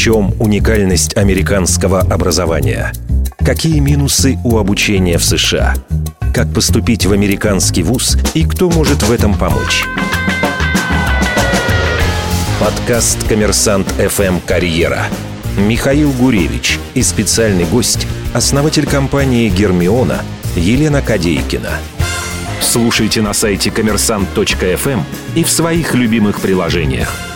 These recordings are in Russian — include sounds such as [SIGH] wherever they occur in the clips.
чем уникальность американского образования? Какие минусы у обучения в США? Как поступить в американский вуз и кто может в этом помочь? Подкаст «Коммерсант ФМ Карьера». Михаил Гуревич и специальный гость, основатель компании «Гермиона» Елена Кадейкина. Слушайте на сайте коммерсант.фм и в своих любимых приложениях –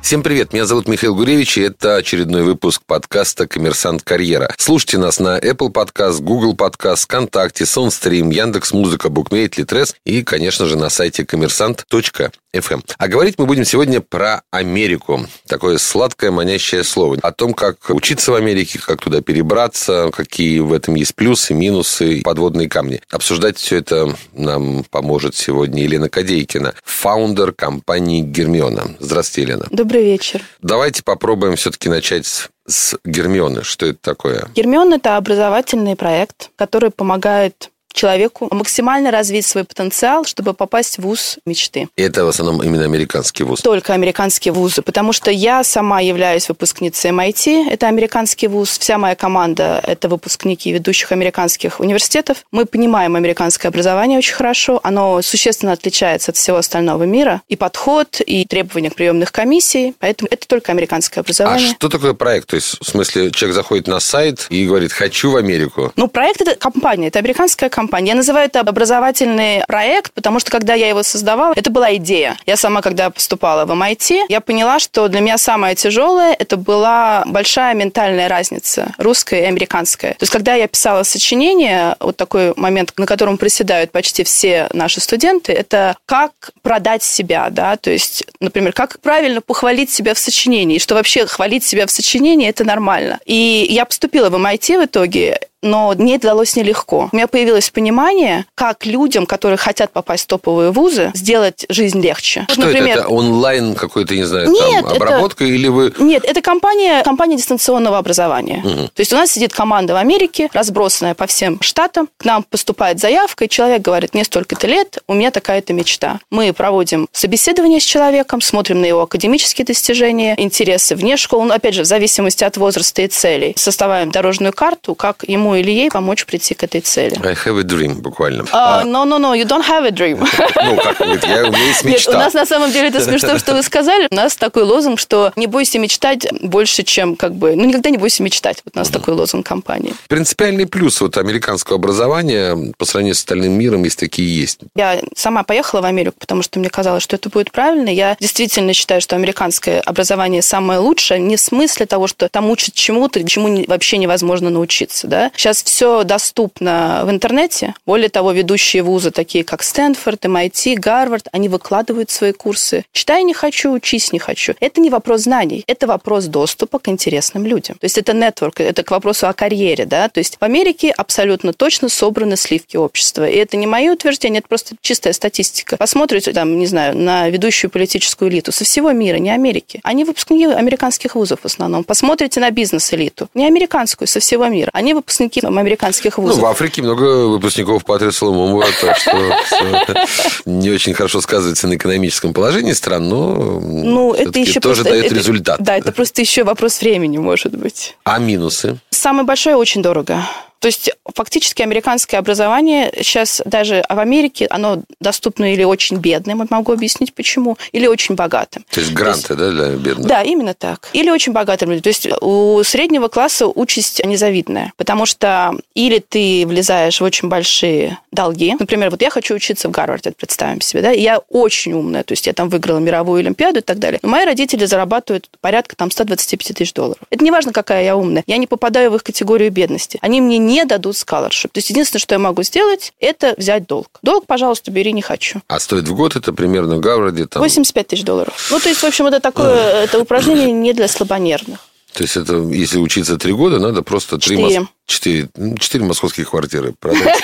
Всем привет, меня зовут Михаил Гуревич, и это очередной выпуск подкаста «Коммерсант Карьера». Слушайте нас на Apple Podcast, Google Podcast, ВКонтакте, Soundstream, Яндекс.Музыка, Букмейт, Литрес и, конечно же, на сайте коммерсант.фм. А говорить мы будем сегодня про Америку. Такое сладкое, манящее слово. О том, как учиться в Америке, как туда перебраться, какие в этом есть плюсы, минусы, подводные камни. Обсуждать все это нам поможет сегодня Елена Кадейкина, фаундер компании «Гермиона». Здравствуйте, Елена. Добрый вечер. Давайте попробуем все-таки начать с, с Гермионы. Что это такое? Гермион – это образовательный проект, который помогает человеку максимально развить свой потенциал, чтобы попасть в вуз мечты. И это в основном именно американский вуз? Только американские вузы, потому что я сама являюсь выпускницей MIT, это американский вуз, вся моя команда – это выпускники ведущих американских университетов. Мы понимаем американское образование очень хорошо, оно существенно отличается от всего остального мира, и подход, и требования к приемных комиссий, поэтому это только американское образование. А что такое проект? То есть, в смысле, человек заходит на сайт и говорит «хочу в Америку»? Ну, проект – это компания, это американская компания, компании. Я называю это образовательный проект, потому что когда я его создавала, это была идея. Я сама, когда поступала в MIT, я поняла, что для меня самое тяжелое это была большая ментальная разница, русская и американская. То есть, когда я писала сочинение, вот такой момент, на котором приседают почти все наши студенты, это как продать себя, да, то есть, например, как правильно похвалить себя в сочинении, что вообще хвалить себя в сочинении – это нормально. И я поступила в MIT в итоге, но мне это далось нелегко. У меня появилось понимание, как людям, которые хотят попасть в топовые вузы, сделать жизнь легче. Что Например, это? это? Онлайн какой-то, не знаю, нет, там, обработка это... или вы... Нет, это компания, компания дистанционного образования. Угу. То есть у нас сидит команда в Америке, разбросанная по всем штатам. К нам поступает заявка, и человек говорит, мне столько-то лет, у меня такая-то мечта. Мы проводим собеседование с человеком, смотрим на его академические достижения, интересы вне школы, ну, опять же, в зависимости от возраста и целей. Составляем дорожную карту, как ему ему или ей помочь прийти к этой цели. I have a dream, буквально. Uh, no, no, no, you don't have a dream. [LAUGHS] Ну, как, я, у меня есть мечта. Нет, у нас на самом деле это смешно, что вы сказали. У нас такой лозунг, что не бойся мечтать больше, чем как бы... Ну, никогда не бойся мечтать. Вот у нас такой лозунг компании. Принципиальный плюс вот американского образования по сравнению с остальным миром, если такие есть. Я сама поехала в Америку, потому что мне казалось, что это будет правильно. Я действительно считаю, что американское образование самое лучшее, не в смысле того, что там учат чему-то, чему вообще невозможно научиться, да. Сейчас все доступно в интернете. Более того, ведущие вузы, такие как Стэнфорд, MIT, Гарвард, они выкладывают свои курсы. Читай не хочу, учись не хочу. Это не вопрос знаний, это вопрос доступа к интересным людям. То есть это нетворк, это к вопросу о карьере, да. То есть в Америке абсолютно точно собраны сливки общества. И это не мои утверждения, это просто чистая статистика. Посмотрите, там, не знаю, на ведущую политическую элиту со всего мира, не Америки. Они выпускники американских вузов в основном. Посмотрите на бизнес-элиту, не американскую, со всего мира. Они выпускники выпускники американских вузов. Ну, в Африке много выпускников Патрия Соломонова, так что не очень хорошо сказывается на экономическом положении стран, но ну, это еще тоже просто, дает это, результат. Да, это просто еще вопрос времени, может быть. А минусы? Самое большое очень дорого. То есть фактически американское образование сейчас даже в Америке, оно доступно или очень бедным, могу объяснить почему, или очень богатым. То есть гранты, То есть, да, для бедных? Да, именно так. Или очень богатым людям. То есть у среднего класса участь незавидная, потому что или ты влезаешь в очень большие долги. Например, вот я хочу учиться в Гарварде, представим себе, да, и я очень умная, то есть я там выиграла мировую олимпиаду и так далее. Но мои родители зарабатывают порядка там 125 тысяч долларов. Это не важно, какая я умная. Я не попадаю в их категорию бедности. Они мне не дадут scholarship. То есть единственное, что я могу сделать, это взять долг. Долг, пожалуйста, бери, не хочу. А стоит в год это примерно в Гарварде? Там... 85 тысяч долларов. Ну, то есть, в общем, это такое это упражнение не для слабонервных. То есть это, если учиться три года, надо просто три. Четыре, ну, четыре московских квартиры продайте,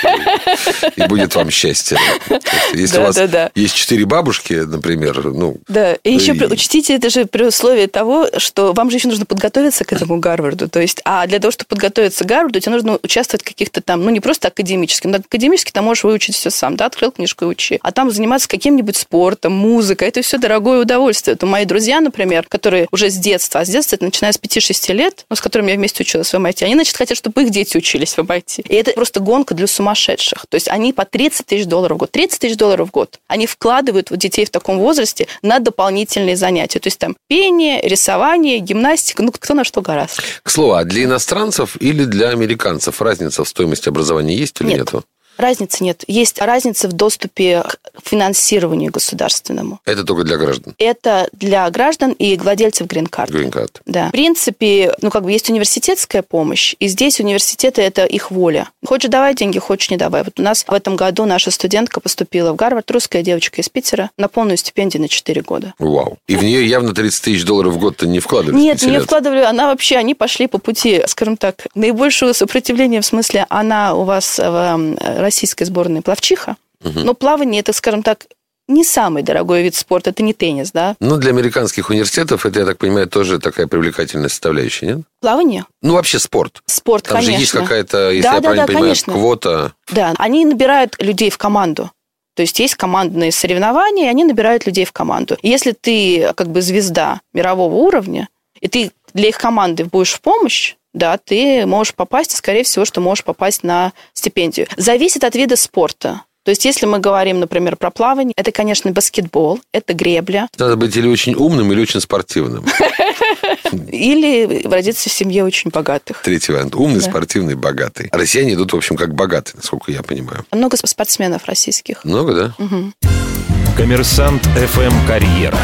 и будет вам счастье. Если у вас есть четыре бабушки, например, ну... Да, и еще учтите, это же при условии того, что вам же еще нужно подготовиться к этому Гарварду. То есть, а для того, чтобы подготовиться к Гарварду, тебе нужно участвовать в каких-то там, ну, не просто академическим. Но академически ты можешь выучить все сам, да, открыл книжку и учи. А там заниматься каким-нибудь спортом, музыкой, это все дорогое удовольствие. Это мои друзья, например, которые уже с детства, а с детства, это начиная с 5-6 лет, ну, с которыми я вместе училась в MIT, они, значит, хотят, чтобы их дети учились в MIT. И это просто гонка для сумасшедших. То есть они по 30 тысяч долларов в год. 30 тысяч долларов в год. Они вкладывают вот детей в таком возрасте на дополнительные занятия. То есть там пение, рисование, гимнастика, ну кто на что гораздо. К слову, а для иностранцев или для американцев разница в стоимости образования есть или нет? нету? Разницы нет. Есть разница в доступе к финансированию государственному. Это только для граждан? Это для граждан и владельцев грин-карт. Грин-карт. Да. В принципе, ну, как бы есть университетская помощь, и здесь университеты – это их воля. Хочешь давай деньги, хочешь не давай. Вот у нас в этом году наша студентка поступила в Гарвард, русская девочка из Питера, на полную стипендию на 4 года. Вау. И в нее явно 30 тысяч долларов в год-то не вкладывали? Нет, не вкладывали. Она вообще, они пошли по пути, скажем так, наибольшего сопротивления, в смысле, она у вас в российской сборной плавчиха, угу. но плавание это, скажем так, не самый дорогой вид спорта, это не теннис, да? Ну, для американских университетов это, я так понимаю, тоже такая привлекательная составляющая, нет? Плавание? Ну, вообще спорт. Спорт, Там конечно. же есть какая-то, если да, я да, правильно да, понимаю, конечно. квота. Да, они набирают людей в команду. То есть есть командные соревнования, и они набирают людей в команду. И если ты как бы звезда мирового уровня, и ты для их команды будешь в помощь, да, ты можешь попасть, и, скорее всего, что можешь попасть на стипендию. Зависит от вида спорта. То есть, если мы говорим, например, про плавание, это, конечно, баскетбол, это гребля. Надо быть или очень умным, или очень спортивным. [LAUGHS] Или родиться в семье очень богатых. Третий вариант. Умный, да. спортивный, богатый. Россияне идут, в общем, как богатые, насколько я понимаю. Много спортсменов российских. Много, да? Угу. Коммерсант ФМ «Карьера».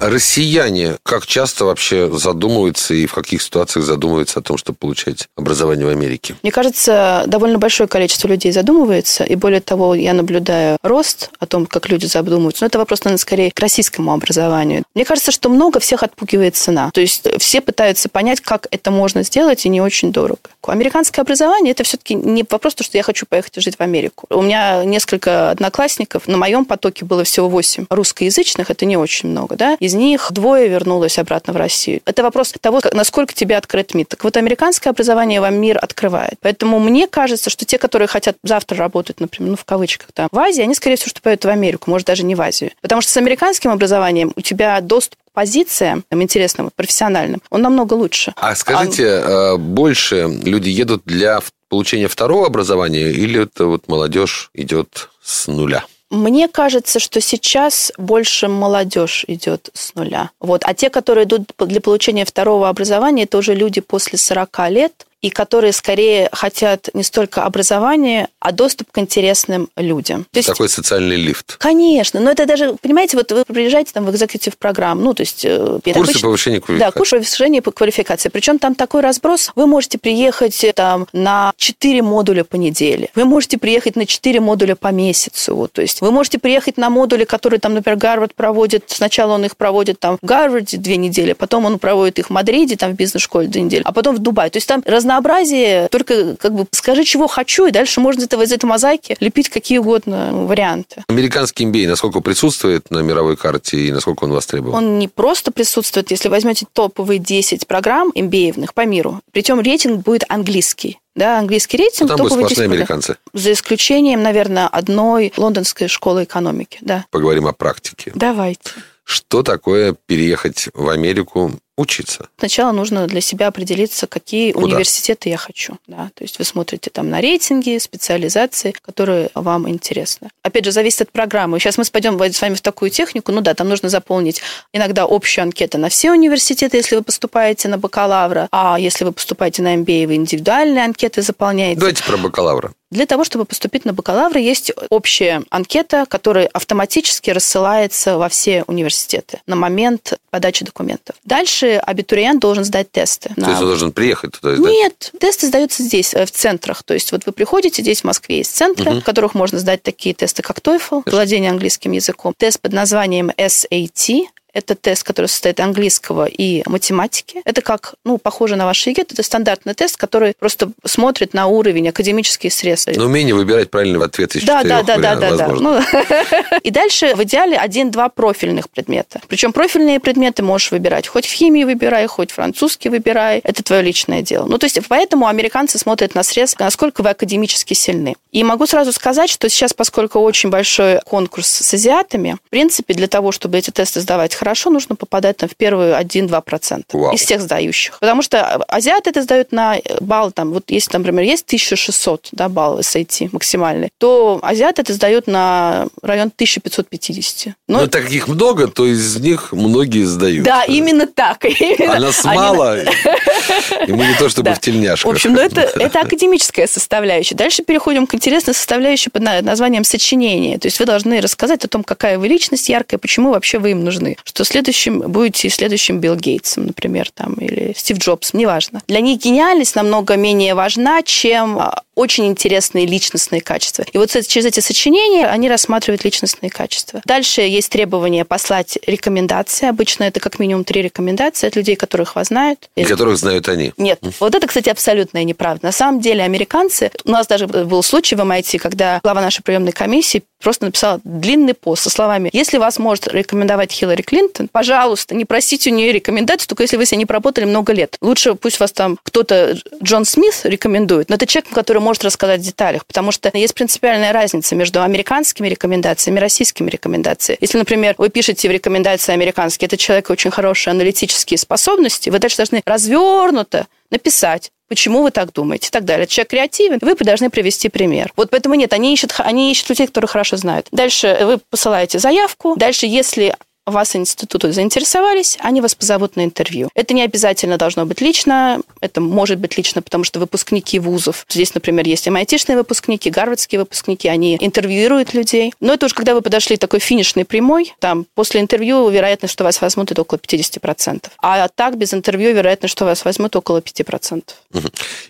Россияне как часто вообще задумываются и в каких ситуациях задумываются о том, чтобы получать образование в Америке? Мне кажется, довольно большое количество людей задумывается, и более того, я наблюдаю рост о том, как люди задумываются. Но это вопрос, наверное, скорее к российскому образованию. Мне кажется, что много всех отпугивает цена. То есть все пытаются понять, как это можно сделать, и не очень дорого. Американское образование – это все-таки не вопрос, то, что я хочу поехать жить в Америку. У меня несколько одноклассников, на моем потоке было всего 8 русскоязычных, это не очень много, да, из них двое вернулось обратно в Россию. Это вопрос того, насколько тебе открыт мир. Так вот, американское образование вам мир открывает. Поэтому мне кажется, что те, которые хотят завтра работать, например, ну, в кавычках, там, в Азии, они, скорее всего, вступают в Америку, может, даже не в Азию. Потому что с американским образованием у тебя доступ к позициям интересным, профессиональным, он намного лучше. А скажите, а... больше люди едут для получения второго образования или это вот молодежь идет с нуля? Мне кажется, что сейчас больше молодежь идет с нуля. Вот. А те, которые идут для получения второго образования, это уже люди после 40 лет, и которые скорее хотят не столько образования, а доступ к интересным людям. То есть, Такой социальный лифт. Конечно, но это даже, понимаете, вот вы приезжаете там в экзекутив программ, ну, то есть... Э, курсы обычно, повышения квалификации. Да, курсы повышения квалификации. Причем там такой разброс, вы можете приехать э, там на 4 модуля по неделе, вы можете приехать на 4 модуля по месяцу, вот, то есть вы можете приехать на модули, которые там, например, Гарвард проводит, сначала он их проводит там в Гарварде две недели, потом он проводит их в Мадриде, там в бизнес-школе две недели, а потом в Дубае. То есть там разнообразие разнообразие, только как бы скажи, чего хочу, и дальше можно из, этого, из этой мозаики лепить какие угодно варианты. Американский MBA насколько присутствует на мировой карте и насколько он востребован? Он не просто присутствует, если возьмете топовые 10 программ MBA по миру, причем рейтинг будет английский. Да, английский рейтинг. Ну, там будут сплошные американцы. За исключением, наверное, одной лондонской школы экономики. Да. Поговорим о практике. Давайте. Что такое переехать в Америку учиться? Сначала нужно для себя определиться, какие Куда? университеты я хочу. Да? То есть вы смотрите там на рейтинги, специализации, которые вам интересны. Опять же, зависит от программы. Сейчас мы пойдем с вами в такую технику. Ну да, там нужно заполнить иногда общую анкету на все университеты, если вы поступаете на бакалавра. А если вы поступаете на MBA, вы индивидуальные анкеты заполняете. Давайте про бакалавра. Для того, чтобы поступить на бакалавра, есть общая анкета, которая автоматически рассылается во все университеты на момент подачи документов. Дальше абитуриент должен сдать тесты. То на... есть он должен приехать туда сдать? Нет, тесты сдаются здесь, э, в центрах. То есть вот вы приходите, здесь в Москве есть центры, угу. в которых можно сдать такие тесты, как TOEFL, владение английским языком, тест под названием SAT, Это тест, который состоит английского и математики. Это как, ну, похоже на ваш ЕГЭ. Это стандартный тест, который просто смотрит на уровень академические средства. Но умение выбирать правильный ответ из да, четырех да, да, да, да, да. Ну, [LAUGHS] и дальше в идеале один-два профильных предмета. Причем профильные предметы можешь выбирать. Хоть в химии выбирай, хоть французский выбирай. Это твое личное дело. Ну, то есть, поэтому американцы смотрят на срез, насколько вы академически сильны. И могу сразу сказать, что сейчас, поскольку очень большой конкурс с азиатами, в принципе, для того, чтобы эти тесты сдавать хорошо, нужно попадать там в первую 1-2% Вау. из всех сдающих. Потому что азиаты это сдают на балл, там, вот если, там, например, есть 1600 да, балл SAT максимальный, то азиаты это сдают на район 1550. Но Ну, так как их много, то из них многие сдают. да, именно так. [LAUGHS] Именно. А нас Они- мало, [LAUGHS] и мы не то чтобы Да. в тельняшках. В общем, ну это, [LAUGHS] это академическая составляющая. Дальше переходим к интересной составляющей под на- названием сочинение. То есть вы должны рассказать о том, какая вы личность яркая, почему вообще вы им нужны. Что следующим будете следующим Билл Гейтсом, например, там, или Стив Джобсом, неважно. Для них гениальность намного менее важна, чем а, очень интересные личностные качества. И вот через эти сочинения они рассматривают личностные качества. Дальше есть требование послать рекомендации. Обычно это как минимум три рекомендации от людей, которых вас знают. И которых знают они. Нет, вот это, кстати, абсолютная неправда. На самом деле американцы... У нас даже был случай в MIT, когда глава нашей приемной комиссии просто написала длинный пост со словами «Если вас может рекомендовать Хиллари Клинтон, пожалуйста, не просите у нее рекомендаций, только если вы с ней не проработали много лет. Лучше пусть вас там кто-то, Джон Смит, рекомендует, но это человек, который может рассказать в деталях, потому что есть принципиальная разница между американскими рекомендациями и российскими рекомендациями. Если, например, вы пишете в рекомендации американские, это человек очень хорошие аналитические способности, вы дальше должны развернуто написать, почему вы так думаете и так далее. Человек креативен, вы должны привести пример. Вот поэтому нет, они ищут, они ищут людей, которые хорошо знают. Дальше вы посылаете заявку. Дальше, если вас институты заинтересовались, они вас позовут на интервью. Это не обязательно должно быть лично, это может быть лично, потому что выпускники вузов, здесь, например, есть MIT-шные выпускники, гарвардские выпускники, они интервьюируют людей. Но это уже когда вы подошли такой финишной прямой, там, после интервью вероятность, что вас возьмут, это около 50%. А так, без интервью, вероятность, что вас возьмут, около 5%.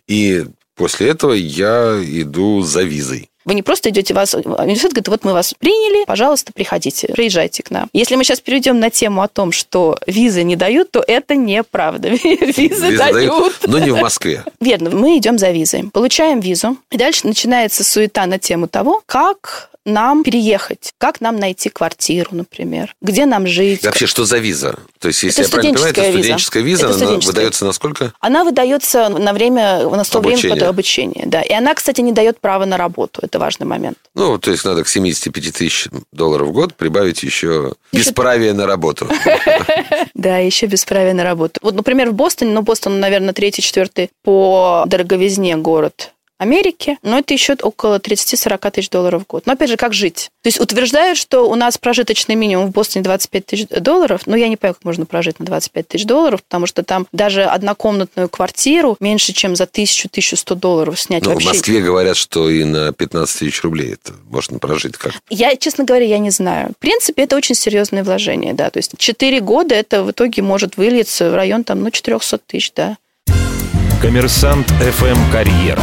И после этого я иду за визой. Вы не просто идете, вас университет говорит, вот мы вас приняли, пожалуйста, приходите, приезжайте к нам. Если мы сейчас перейдем на тему о том, что визы не дают, то это неправда. [LAUGHS] Визы, Визы дают. но не в Москве. Верно, мы идем за визой, получаем визу, и дальше начинается суета на тему того, как нам переехать, как нам найти квартиру, например, где нам жить. И вообще, что за виза? То есть, если Это я правильно понимаю, это студенческая виза. Это она студенческая. выдается на сколько? Она выдается на время, на то время, которое обучение, да. И она, кстати, не дает права на работу. Это важный момент. Ну, то есть, надо к 75 тысяч долларов в год прибавить еще Еще- бесправие на работу. [LAUGHS] Да, еще бесправие на работу. Вот, например, в Бостоне, ну, Бостон, наверное, третий, четвертый по дороговизне город Америки, но это еще около 30-40 тысяч долларов в год. Но опять же, как жить? То есть утверждают, что у нас прожиточный минимум в Бостоне 25 тысяч долларов, но я не понимаю, как можно прожить на 25 тысяч долларов, потому что там даже однокомнатную квартиру меньше, чем за 1000-1100 долларов снять Ну, в вообще. Москве говорят, что и на 15 тысяч рублей это можно прожить как. Я, честно говоря, я не знаю. В принципе, это очень серьезное вложение, да. То есть 4 года это в итоге может вылиться в район там, ну, 400 тысяч, да. Коммерсант ФМ Карьера.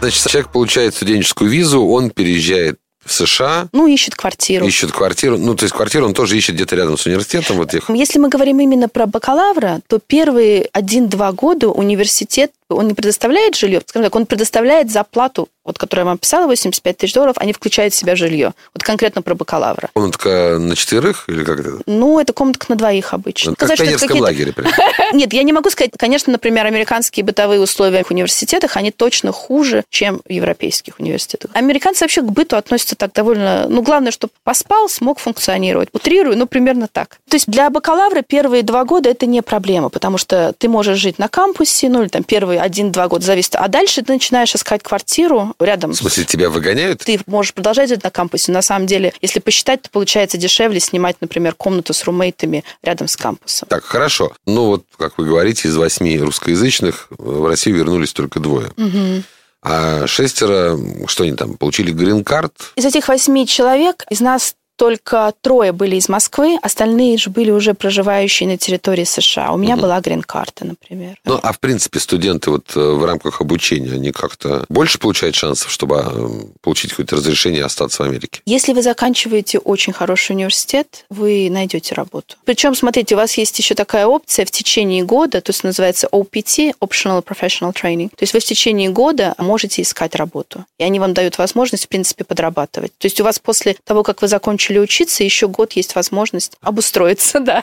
Значит, человек получает студенческую визу, он переезжает в США, Ну, ищет квартиру. ищет квартиру. Ну, то есть квартиру он тоже ищет где-то рядом с университетом. Вот их. Если мы говорим именно про бакалавра, то первые один-два года университет, он не предоставляет жилье, скажем так, он предоставляет зарплату, вот, которую я вам писала, 85 тысяч долларов, они включают в себя жилье. Вот конкретно про бакалавра. Комнатка на четверых или как это? Ну, это комнатка на двоих обычно. Ну, Как в Сказать, пионерском какие-то- лагере. прям. [LAUGHS] Нет, я не могу сказать. Конечно, например, американские бытовые условия в университетах, они точно хуже, чем в европейских университетах. Американцы вообще к быту относятся так довольно... Ну, главное, чтобы поспал, смог функционировать. Утрирую, ну, примерно так. То есть для бакалавра первые два года это не проблема, потому что ты можешь жить на кампусе, ну, или там первые один-два года зависит. А дальше ты начинаешь искать квартиру рядом В смысле, тебя выгоняют? ты можешь продолжать жить на кампусе. На самом деле, если посчитать, то получается дешевле снимать, например, комнату с румейтами рядом с кампусом. Так, хорошо. Ну, вот, как вы говорите, из восьми русскоязычных в Россию вернулись только двое. А шестеро, что они там, получили грин-карт? Из этих восьми человек из нас только трое были из Москвы, остальные же были уже проживающие на территории США. У меня угу. была грин-карта, например. Ну, а в принципе студенты вот э, в рамках обучения, они как-то больше получают шансов, чтобы э, получить какое-то разрешение остаться в Америке? Если вы заканчиваете очень хороший университет, вы найдете работу. Причем, смотрите, у вас есть еще такая опция в течение года, то есть называется OPT, Optional Professional Training. То есть вы в течение года можете искать работу. И они вам дают возможность, в принципе, подрабатывать. То есть у вас после того, как вы закончили учиться, еще год есть возможность обустроиться, [LAUGHS] да.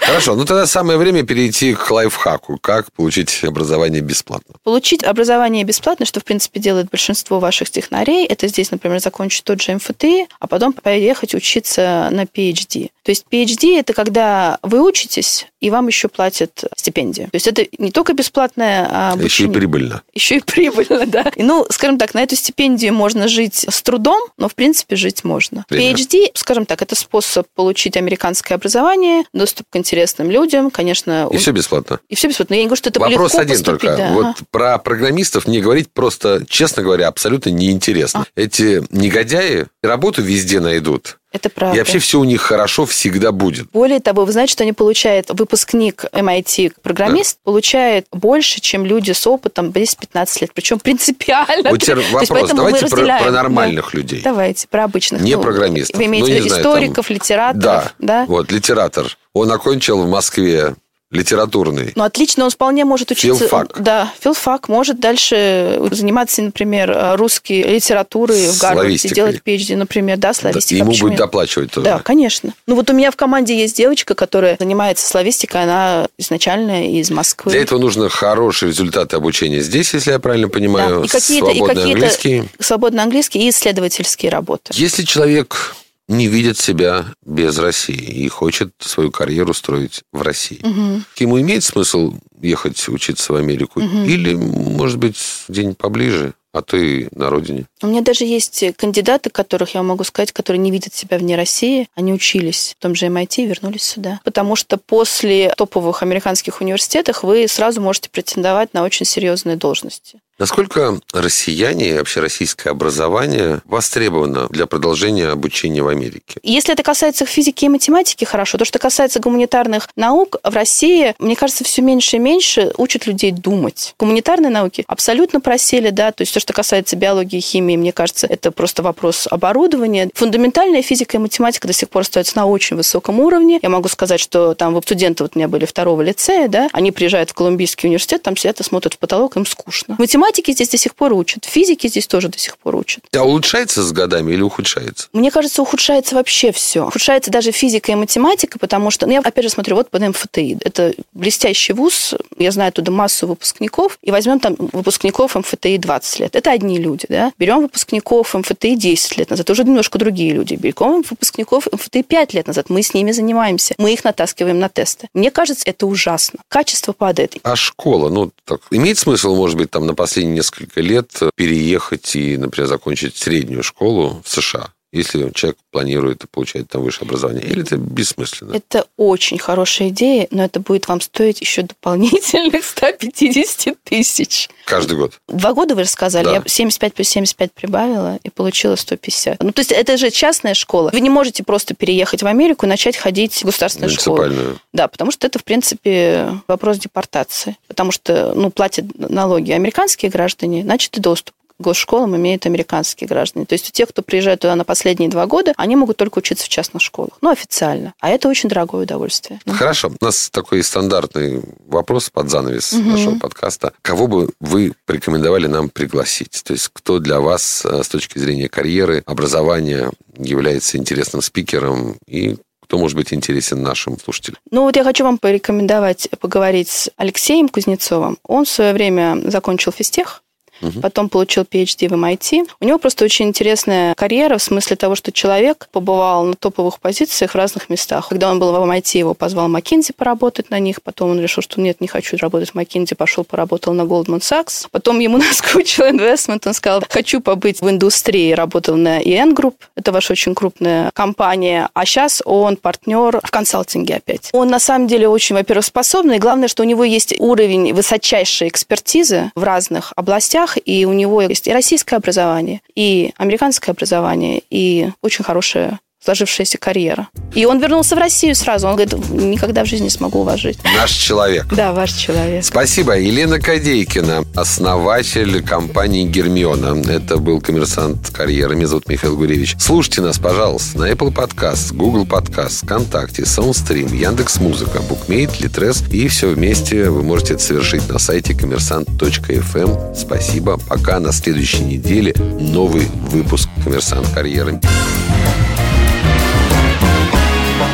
Хорошо, ну тогда самое время перейти к лайфхаку. Как получить образование бесплатно? Получить образование бесплатно, что, в принципе, делает большинство ваших технарей, это здесь, например, закончить тот же МФТ, а потом поехать учиться на PhD. То есть PhD – это когда вы учитесь, и вам еще платят стипендию. То есть это не только бесплатное обучение. Еще и прибыльно. Еще и прибыльно, да. И, ну, скажем так, на эту стипендию можно жить с трудом, но, в принципе, жить можно. Пример. PhD, скажем так, это способ получить американское образование, доступ к интересным людям, конечно. И все бесплатно. И все бесплатно. Я не говорю, что это Вопрос легко один только. Да. Вот про программистов не говорить просто, честно говоря, абсолютно неинтересно. А. Эти негодяи работу везде найдут. Это правда. И вообще все у них хорошо всегда будет. Более того, вы знаете, что они получают, выпускник MIT, программист, да. получает больше, чем люди с опытом 10-15 лет. Причем принципиально. Вот теперь вопрос. Давайте про, про нормальных да. людей. Давайте, про обычных. Не ну, программистов. Вы имеете ну, в виду историков, там... литераторов? Да, да, вот, литератор. Он окончил в Москве литературный. Ну, отлично, он вполне может учиться... Филфак. Да, филфак. Может дальше заниматься, например, русской литературой в Гарварде, делать PhD, например, да, славистика. Да, ему будет доплачивать тоже. Да, конечно. Ну, вот у меня в команде есть девочка, которая занимается славистикой, она изначально из Москвы. Для этого нужно хорошие результаты обучения здесь, если я правильно понимаю, да. и какие-то, свободный и какие английский. Свободный английский и исследовательские работы. Если человек не видит себя без России и хочет свою карьеру строить в России. Угу. Ему имеет смысл ехать учиться в Америку? Угу. Или, может быть, где-нибудь поближе? а ты на родине? У меня даже есть кандидаты, которых я могу сказать, которые не видят себя вне России. Они учились в том же MIT и вернулись сюда. Потому что после топовых американских университетов вы сразу можете претендовать на очень серьезные должности. Насколько россияне и вообще российское образование востребовано для продолжения обучения в Америке? Если это касается физики и математики, хорошо. То, что касается гуманитарных наук, в России, мне кажется, все меньше и меньше учат людей думать. Гуманитарные науки абсолютно просели, да, то есть то, что касается биологии и химии, мне кажется, это просто вопрос оборудования. Фундаментальная физика и математика до сих пор остаются на очень высоком уровне. Я могу сказать, что там студенты вот у меня были второго лицея, да, они приезжают в Колумбийский университет, там сидят и смотрят в потолок, им скучно. Математика математики здесь до сих пор учат, физики здесь тоже до сих пор учат. А улучшается с годами или ухудшается? Мне кажется, ухудшается вообще все. Ухудшается даже физика и математика, потому что, ну, я опять же смотрю, вот под МФТИ. Это блестящий вуз, я знаю оттуда массу выпускников, и возьмем там выпускников МФТИ 20 лет. Это одни люди, да. Берем выпускников МФТИ 10 лет назад, это уже немножко другие люди. Берем выпускников МФТИ 5 лет назад, мы с ними занимаемся, мы их натаскиваем на тесты. Мне кажется, это ужасно. Качество падает. А школа, ну, так, имеет смысл, может быть, там на последний последние несколько лет переехать и, например, закончить среднюю школу в США? Если человек планирует получать там высшее образование? Или это бессмысленно? Это очень хорошая идея, но это будет вам стоить еще дополнительных 150 тысяч. Каждый год? Два года вы рассказали. Да. Я 75 плюс 75 прибавила и получила 150. Ну, то есть это же частная школа. Вы не можете просто переехать в Америку и начать ходить в государственную школу. Да, потому что это, в принципе, вопрос депортации. Потому что, ну, платят налоги американские граждане, значит, и доступ госшколам имеют американские граждане. То есть у тех, кто приезжает туда на последние два года, они могут только учиться в частных школах. Ну, официально. А это очень дорогое удовольствие. Хорошо. У нас такой стандартный вопрос под занавес угу. нашего подкаста. Кого бы вы порекомендовали нам пригласить? То есть кто для вас э, с точки зрения карьеры, образования является интересным спикером и кто может быть интересен нашим слушателям? Ну вот я хочу вам порекомендовать поговорить с Алексеем Кузнецовым. Он в свое время закончил физтех, угу. потом получил PhD в MIT. У него просто очень интересная карьера в смысле того, что человек побывал на топовых позициях в разных местах. Когда он был в MIT, его позвал McKinsey поработать на них, потом он решил, что нет, не хочу работать в McKinsey, пошел поработал на Goldman Sachs. Потом ему [LAUGHS] наскучил инвестмент, он сказал, хочу побыть в индустрии, работал на EN Group, это ваша очень крупная компания, а сейчас он партнер в консалтинге опять. Он на самом деле очень, во-первых, способный, главное, что у него есть уровень высочайшей экспертизы в разных областях, вещах, и у него есть и российское образование, и американское образование, и очень хорошее сложившаяся карьера. И он вернулся в Россию сразу. Он говорит, никогда в жизни не смогу вас жить. Наш человек. Да, ваш человек. Спасибо. Елена Кадейкина, основатель компании «Гермиона». Это был коммерсант карьеры. Меня зовут Михаил Гуревич. Слушайте нас, пожалуйста, на Apple Podcast, Google Podcast, ВКонтакте, SoundStream, Яндекс.Музыка, Букмейт, Литрес. И все вместе вы можете это совершить на сайте коммерсант.фм. Спасибо. Пока на следующей неделе новый выпуск «Коммерсант карьеры».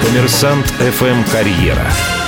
Коммерсант ФМ «Карьера».